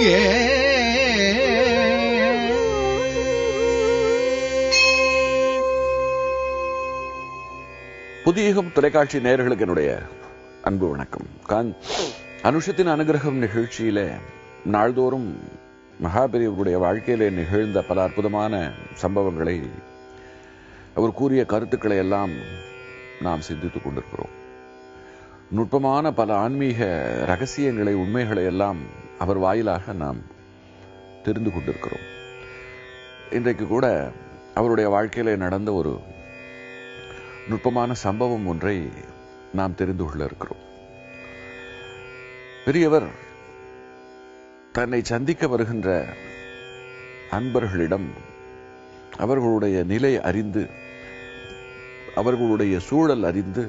புதியகம் தொலைக்காட்சி நேயர்களுக்கு என்னுடைய அன்பு வணக்கம். கான் அனுஷத்தின் அனுகிரகம் நிகழ்ச்சியில நாள்தோறும் மகாபெரியவருடைய வாழ்க்கையிலே நிகழ்ந்த பல அற்புதமான சம்பவங்களை அவர் கூறிய கருத்துக்களை எல்லாம் நாம் சிந்தித்துக் கொண்டிருக்கிறோம். நுட்பமான பல ஆன்மீக ரகசியங்களை உண்மைகளை எல்லாம் அவர் வாயிலாக நாம் தெரிந்து கொண்டிருக்கிறோம். இன்றைக்கு கூட அவருடைய வாழ்க்கையில நடந்த ஒரு நுட்பமான சம்பவம் ஒன்றை நாம் தெரிந்து கொள்ள இருக்கிறோம். பெரியவர் தன்னை சந்திக்க வருகின்ற அன்பர்களிடம் அவர்களுடைய நிலை அறிந்து அவர்களுடைய சூழல் அறிந்து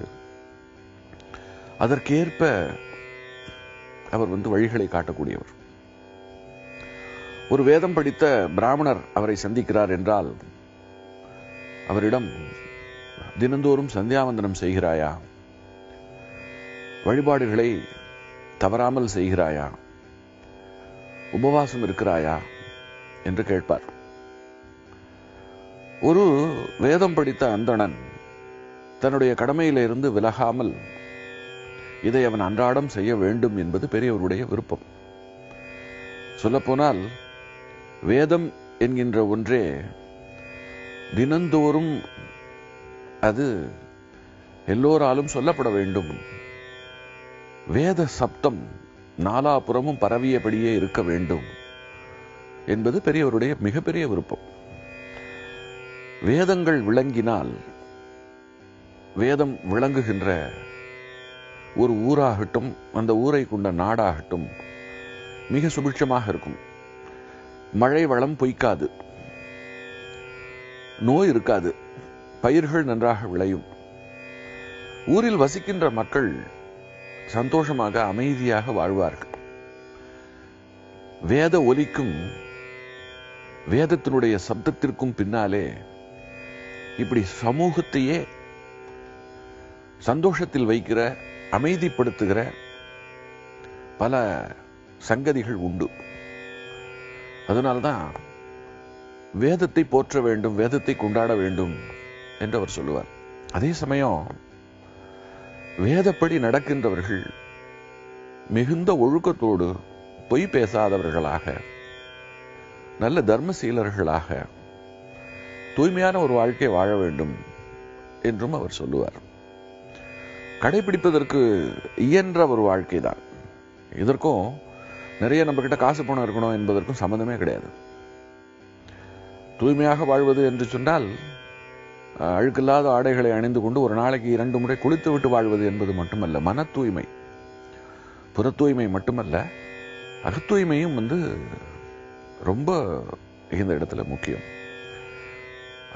அதற்கேற்ப அவர் வந்து வழிகளை காட்டக்கூடியவர். ஒரு வேதம் படித்த பிராமணர் அவரை சந்திக்கிறார் என்றால் அவரிடம் தினந்தோறும் சந்தியாவந்தனம் செய்கிறாயா? வழிபாடுகளை தவறாமல் செய்கிறாயா? உபவாசம் இருக்கிறாயா? என்று கேட்பார். ஒரு வேதம் படித்த அந்தணன் தன்னுடைய கடமையிலிருந்து விலகாமல் இதை அவன் அன்றாடம் செய்ய வேண்டும் என்பது பெரியவருடைய விருப்பம். சொல்லப்போனால் வேதம் என்கின்ற ஒன்றே தினந்தோறும் அது எல்லோராலும் சொல்லப்பட வேண்டும். வேத சப்தம் நாலாபுறமும் பரவியபடியே இருக்க வேண்டும் என்பது பெரியவருடைய மிகப்பெரிய விருப்பம். வேதங்கள் விளங்கினால் வேதம் விளங்குகின்ற ஒரு ஊராகட்டும் அந்த ஊரை கொண்ட நாடாகட்டும் மிக சுபிட்சமாக இருக்கும். மழை வளம் பொய்க்காது. நோய் இருக்காது. பயிர்கள் நன்றாக விளையும். ஊரில் வசிக்கின்ற மக்கள் சந்தோஷமாக அமைதியாக வாழ்வார்கள். வேத ஒலிக்கும் வேதத்தினுடைய சப்தத்திற்கும் பின்னாலே இப்படி சமூகத்தையே சந்தோஷத்தில் வைக்கிற அமைதிப்படுத்துகிற பல சங்கதிகள் உண்டு. அதனால்தான் வேதத்தை போற்ற வேண்டும் வேதத்தை கொண்டாட வேண்டும் என்று அவர் சொல்லுவார். அதே சமயம் வேதப்படி நடக்கின்றவர்கள் மிகுந்த ஒழுக்கத்தோடு பொய் பேசாதவர்களாக நல்ல தர்மசீலர்களாக தூய்மையான ஒரு வாழ்க்கை வாழ வேண்டும் என்றும் அவர் சொல்லுவார். கடைபிடிப்பதற்கு இயன்ற ஒரு வாழ்க்கை தான் இதற்கும் நிறைய நம்ம கிட்ட காசு பணம் இருக்கணும் என்பதற்கும் சம்மந்தமே கிடையாது. தூய்மையாக வாழ்வது என்று சொன்னால் அழுக்கில்லாத ஆடைகளை அணிந்து கொண்டு ஒரு நாளைக்கு இரண்டு முறை குளித்து விட்டு வாழ்வது என்பது மட்டுமல்ல மன தூய்மை. புற தூய்மை மட்டுமல்ல அகத்தூய்மையும் வந்து ரொம்ப இந்த இடத்துல முக்கியம்.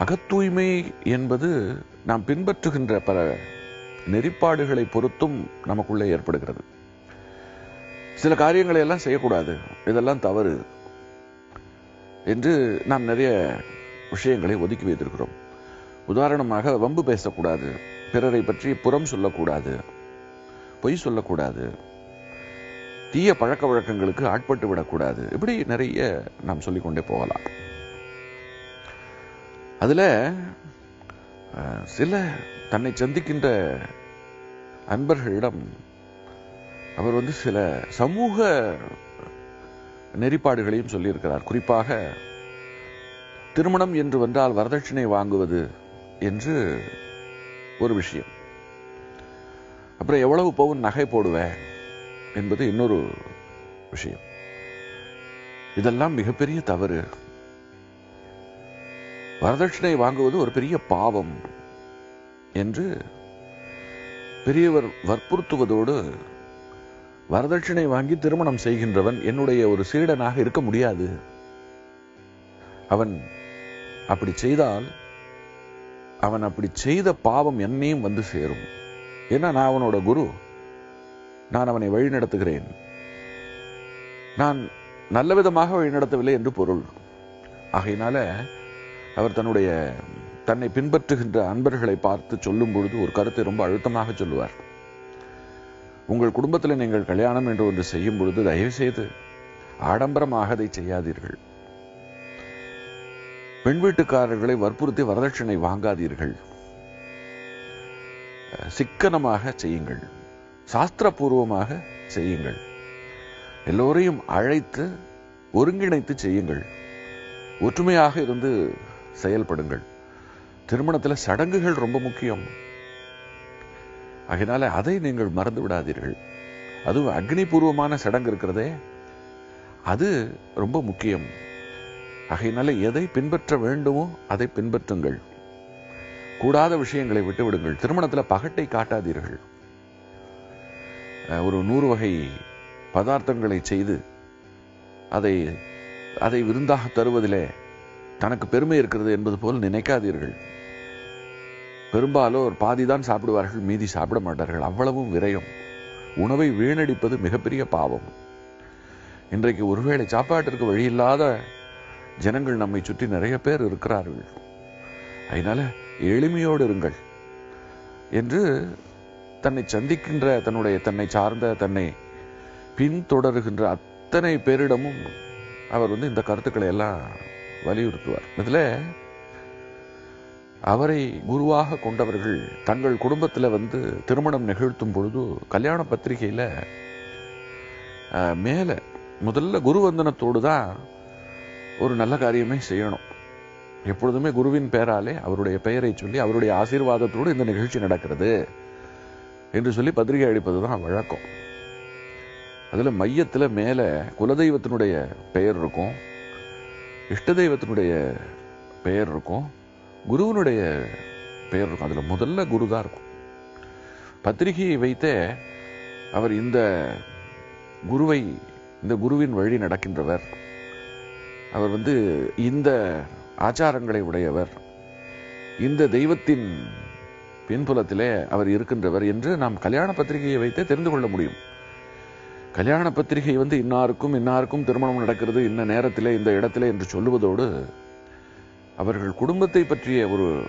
அகத்தூய்மை என்பது நாம் பின்பற்றுகின்ற பல நெறிப்பாடுகளை பொறுத்தும் நமக்குள்ளே ஏற்படுகிறது. சில காரியங்களை எல்லாம் செய்யக்கூடாது. இதெல்லாம் தவறு என்று நாம் நிறைய விஷயங்களை ஒதுக்கி வைத்திருக்கிறோம். உதாரணமாக வம்பு பேசக்கூடாது பிறரை பற்றி புறம் சொல்லக்கூடாது பொய் சொல்லக்கூடாது தீய பழக்க வழக்கங்களுக்கு ஆட்பட்டு விடக்கூடாது. இப்படி நிறைய நாம் சொல்லிக்கொண்டே போகலாம். அதுல சில தன்னை சந்திக்கின்ற அன்பர்களிடம் அவர் வந்து சில சமூக நெறிப்பாடுகளையும் சொல்லியிருக்கிறார். குறிப்பாக திருமணம் என்று வந்தால் வரதட்சணை வாங்குவது என்று ஒரு விஷயம். அப்புறம் எவ்வளவு பவுன் நகை போடுவேன் என்பது இன்னொரு விஷயம். இதெல்லாம் மிகப்பெரிய தவறு. வரதட்சணை வாங்குவது ஒரு பெரிய பாவம். என்று பெரியவர் வற்புறுத்துவதோடு வரதட்சணை வாங்கி திருமணம் செய்கின்றவன் என்னுடைய ஒரு சீடனாக இருக்க முடியாது. அவன் அப்படி செய்தால் அவன் அப்படி செய்த பாவம் என்னையும் வந்து சேரும். ஏன்னா நான் அவனோட குரு. நான் அவனை வழி நடத்துகிறேன் நான் நல்ல விதமாக வழிநடத்தவில்லை என்று பொருள். ஆகையினால அவர் தன்னுடைய தன்னை பின்பற்றுகின்ற அன்பர்களை பார்த்து சொல்லும் பொழுது ஒரு கருத்தை ரொம்ப அழுத்தமாக சொல்லுவார். உங்கள் குடும்பத்தில் நீங்கள் கல்யாணம் என்று ஒன்று செய்யும் பொழுது தயவு செய்து ஆடம்பரமாக அதை செய்யாதீர்கள். பெண் வீட்டுக்காரர்களை வற்புறுத்தி வரதட்சணை வாங்காதீர்கள். சிக்கனமாக செய்யுங்கள். சாஸ்திரபூர்வமாக செய்யுங்கள். எல்லோரையும் அழைத்து ஒருங்கிணைத்து செய்யுங்கள். ஒற்றுமையாக இருந்து செயல்படுங்கள். திருமணத்தில் சடங்குகள் ரொம்ப முக்கியம். அதனால அதை நீங்கள் மறந்து விடாதீர்கள். அதுவும் அக்னிபூர்வமான சடங்கு இருக்கிறதே. அது ரொம்ப முக்கியம். ஆகையினால எதை பின்பற்ற வேண்டுமோ அதை பின்பற்றுங்கள். கூடாத விஷயங்களை விட்டு விடுங்கள் திருமணத்தில் பகட்டை காட்டாதீர்கள். ஒரு நூறு வகை பதார்த்தங்களை செய்து அதை அதை விருந்தாக தருவதிலே தனக்கு பெருமை இருக்கிறது என்பது போல் நினைக்காதீர்கள். பெரும்பாலும் ஒரு பாதி தான் சாப்பிடுவார்கள் மீதி சாப்பிட மாட்டார்கள். அவ்வளவும் விரயம். உணவை வீணடிப்பது மிகப்பெரிய பாவம். இன்றைக்கு ஒருவேளை சாப்பாட்டிற்கு வழி இல்லாத ஜனங்கள் நம்மை சுற்றி நிறைய பேர் இருக்கிறார்கள். அதனால எளிமையோடு இருங்கள் என்று தன்னை சந்திக்கின்ற தன்னுடைய தன்னை சார்ந்த தன்னை பின்தொடருகின்ற அத்தனை பேரிடமும் அவர் வந்து இந்த கருத்துக்களை எல்லாம் வலியுறுத்துவார். இதில் அவரை குருவாக கொண்டவர்கள் தங்கள் குடும்பத்தில் வந்து திருமணம் நிகழ்த்தும் பொழுது கல்யாண பத்திரிகையில மேல முதல்ல குருவந்தனத்தோடு தான் ஒரு நல்ல காரியமே செய்யணும். எப்பொழுதுமே குருவின் பெயராலே அவருடைய பெயரை சொல்லி அவருடைய ஆசீர்வாதத்தோடு இந்த நிகழ்ச்சி நடக்கிறது என்று சொல்லி பத்திரிகை அடிப்பது தான் வழக்கம். அதுல மையத்துல மேலே குலதெய்வத்தினுடைய பெயர் இருக்கும் இஷ்ட தெய்வத்தினுடைய பெயர் இருக்கும். குருவனுடைய பெயர் இருக்கும். அதுல முதல்ல குரு தான் இருக்கும். பத்திரிகையை வைத்தே அவர் இந்த குருவை இந்த குருவின் வழி நடக்கின்றவர். அவர் வந்து இந்த ஆச்சாரங்களை உடையவர். இந்த தெய்வத்தின் பின்புலத்திலே அவர் இருக்கின்றவர் என்று நாம் கல்யாண பத்திரிகையை வைத்தே தெரிந்து கொள்ள முடியும். கல்யாண பத்திரிகை வந்து இன்னாருக்கும் இன்னாருக்கும் திருமணம் நடக்கிறது இன்ன நேரத்திலே இந்த இடத்திலே என்று சொல்லுவதோடு அவர்கள் குடும்பத்தை பற்றிய ஒரு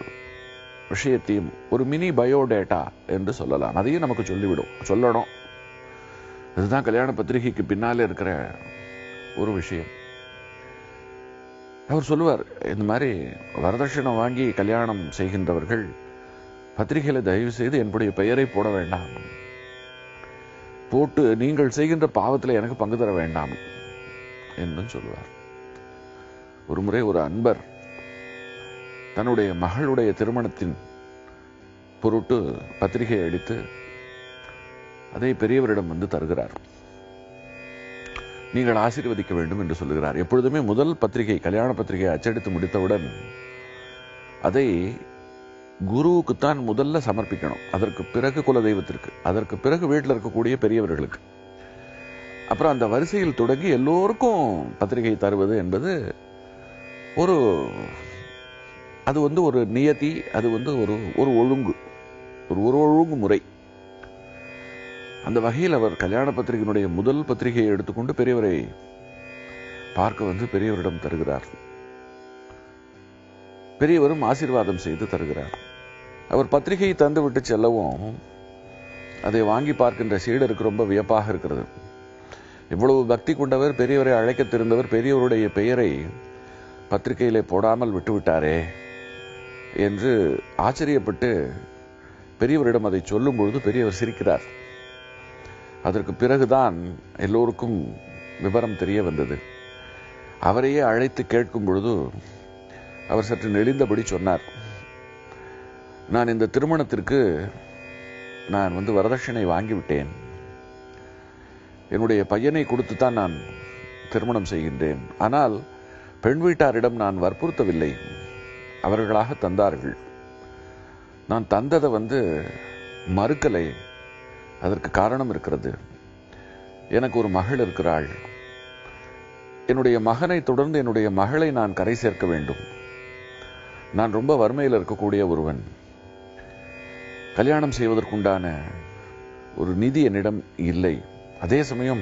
விஷயத்தையும் ஒரு மினி பயோடேட்டா என்று சொல்லலாம். அதையும் நமக்கு சொல்லிவிடும். சொல்லணும். இதுதான் கல்யாண பத்திரிகைக்கு பின்னாலே இருக்கிற ஒரு விஷயம். அவர் சொல்லுவார் இந்த மாதிரி வரதட்சணை வாங்கி கல்யாணம் செய்கின்றவர்கள் பத்திரிகையில தயவு செய்து என்னுடைய பெயரை போட வேண்டாம். போட்டு நீங்கள் செய்கின்ற பாவத்தில் எனக்கு பங்கு தர வேண்டாம். என்றும் சொல்லுவார். ஒரு முறை ஒரு அன்பர் தன்னுடைய மகளுடைய திருமணத்தின் பொருட்டு பத்திரிகை அளித்து அதை பெரியவரிடம் வந்து தருகிறார். நீங்கள் ஆசீர்வதிக்க வேண்டும் என்று சொல்லுகிறார். எப்பொழுதுமே முதல் பத்திரிகை கல்யாண பத்திரிகையை அச்சடித்து முடித்தவுடன் அதை குருவுக்குத்தான் முதல்ல சமர்ப்பிக்கணும். அதற்கு பிறகு குலதெய்வத்திற்கு அதற்கு பிறகு வீட்டில் இருக்கக்கூடிய பெரியவர்களுக்கு. அப்புறம் அந்த வரிசையில் தொடங்கி எல்லோருக்கும் பத்திரிகை தருவது என்பது ஒரு அது வந்து ஒரு நியதி அது வந்து ஒரு ஒரு ஒழுங்கு ஒரு ஒரு ஒழுங்கு முறை. அந்த வகையில் அவர் கல்யாண பத்திரிகையினுடைய முதல் பத்திரிகையை எடுத்துக்கொண்டு பெரியவரை பார்க்க வந்து பெரியவரிடம் தருகிறார். பெரியவரும் ஆசீர்வாதம் செய்து தருகிறார். அவர் பத்திரிகையை தந்து விட்டு செல்லவும் அதை வாங்கி பார்க்கின்ற சீடருக்கு ரொம்ப வியப்பாக இருக்கிறது. இவ்வளவு பக்தி கொண்டவர் பெரியவரை அழைக்க தெரிந்தவர் பெரியவருடைய பெயரை பத்திரிகையிலே போடாமல் விட்டுவிட்டாரே. என்று ஆச்சரியப்பட்டு பெரியவரிடம் அதை சொல்லும் பொழுது பெரியவர் சிரிக்கிறார். அதற்கு பிறகுதான் எல்லோருக்கும் விவரம் தெரிய வந்தது. அவரையே அழைத்து கேட்கும் பொழுது அவர் சற்று நெளிந்தபடி சொன்னார். நான் இந்த திருமணத்திற்கு நான் வந்து வரதட்சணை வாங்கிவிட்டேன். என்னுடைய பையனை கொடுத்துத்தான் நான் திருமணம் செய்கின்றேன். ஆனால் பெண் வீட்டாரிடம் நான் வற்புறுத்தவில்லை. அவர்களாக தந்தார்கள். நான் தந்ததை வந்து மறுக்கலை. அதற்கு காரணம் இருக்கிறது. எனக்கு ஒரு மகள் இருக்கிறாள். என்னுடைய மகனை தொடர்ந்து என்னுடைய மகளை நான் கரை சேர்க்க வேண்டும். நான் ரொம்ப வறுமையில் இருக்கக்கூடிய ஒருவன். கல்யாணம் செய்வதற்குண்டான ஒரு நிதி என்னிடம் இல்லை. அதே சமயம்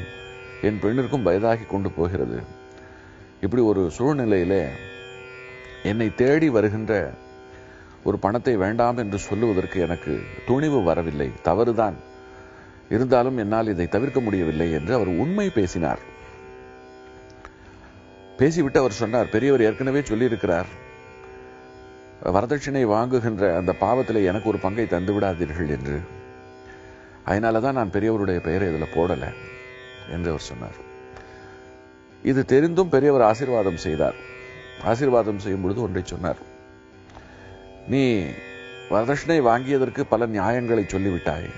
என் பெண்ணிற்கும் வயதாகி கொண்டு போகிறது. இப்படி ஒரு சூழ்நிலையில என்னை தேடி வருகின்ற ஒரு பணத்தை வேண்டாம் என்று சொல்லுவதற்கு எனக்கு துணிவு வரவில்லை. தவறுதான். இருந்தாலும் என்னால் இதை தவிர்க்க முடியவில்லை என்று அவர் உண்மை பேசினார். பேசிவிட்டு அவர் சொன்னார் பெரியவர் ஏற்கனவே சொல்லியிருக்கிறார். வரதட்சணை வாங்குகின்ற அந்த பாவத்தில் எனக்கு ஒரு பங்கை தந்து விடாதீர்கள் என்று. அதனால தான் நான் பெரியவருடைய பெயரை இதில் போடலை என்று அவர் சொன்னார். இது தெரிந்தும் பெரியவர் ஆசீர்வாதம் செய்தார். ஆசீர்வாதம் செய்யும் பொழுது ஒன்றை சொன்னார். நீ வரதட்சணை வாங்கியதற்கு பல நியாயங்களை சொல்லிவிட்டாய்.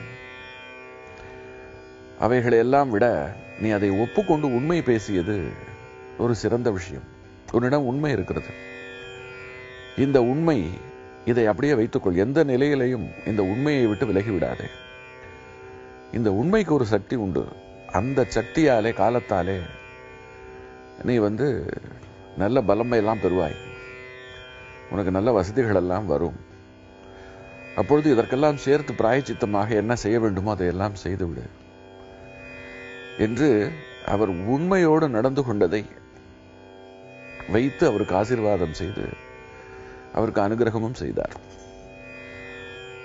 அவைகளை எல்லாம் விட நீ அதை ஒப்புக்கொண்டு உண்மை பேசியது ஒரு சிறந்த விஷயம். உன்னிடம் உண்மை இருக்கிறது. இந்த உண்மை இதை அப்படியே வைத்துக்கொள். எந்த நிலையிலையும் இந்த உண்மையை விட்டு விலகி விடாதே இந்த உண்மைக்கு ஒரு சக்தி உண்டு. அந்த சக்தியாலே காலத்தாலே நீ வந்து நல்ல பலமை எல்லாம் பெறுவாய். உனக்கு நல்ல வசதிகள் எல்லாம் வரும். அப்பொழுது இதற்கெல்லாம் சேர்த்து பிராயச்சித்தமாக என்ன செய்ய வேண்டுமோ அதையெல்லாம் செய்துவிடு. என்று அவர் உண்மையோடு நடந்து கொண்டதை வைத்து அவருக்கு ஆசீர்வாதம் செய்து அவருக்கு அனுகிரகமும் செய்தார்.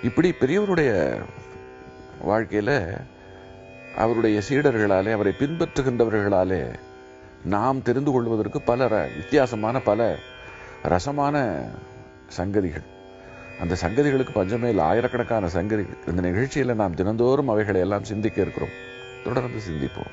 இப்படி பெரியவருடைய வாழ்க்கையில அவருடைய சீடர்களாலே அவரை பின்பற்றுகின்றவர்களாலே நாம் தெரிந்து கொள்வதற்கு பல ர- வித்தியாசமான பல ரசமான சங்கதிகள். அந்த சங்கதிகளுக்கு பஞ்சமேல் ஆயிரக்கணக்கான சங்கதிகள். இந்த நிகழ்ச்சியில் நாம் தினந்தோறும் அவைகளை எல்லாம் சிந்திக்க இருக்கிறோம். தொடர்ந்து சிந்திப்போம்.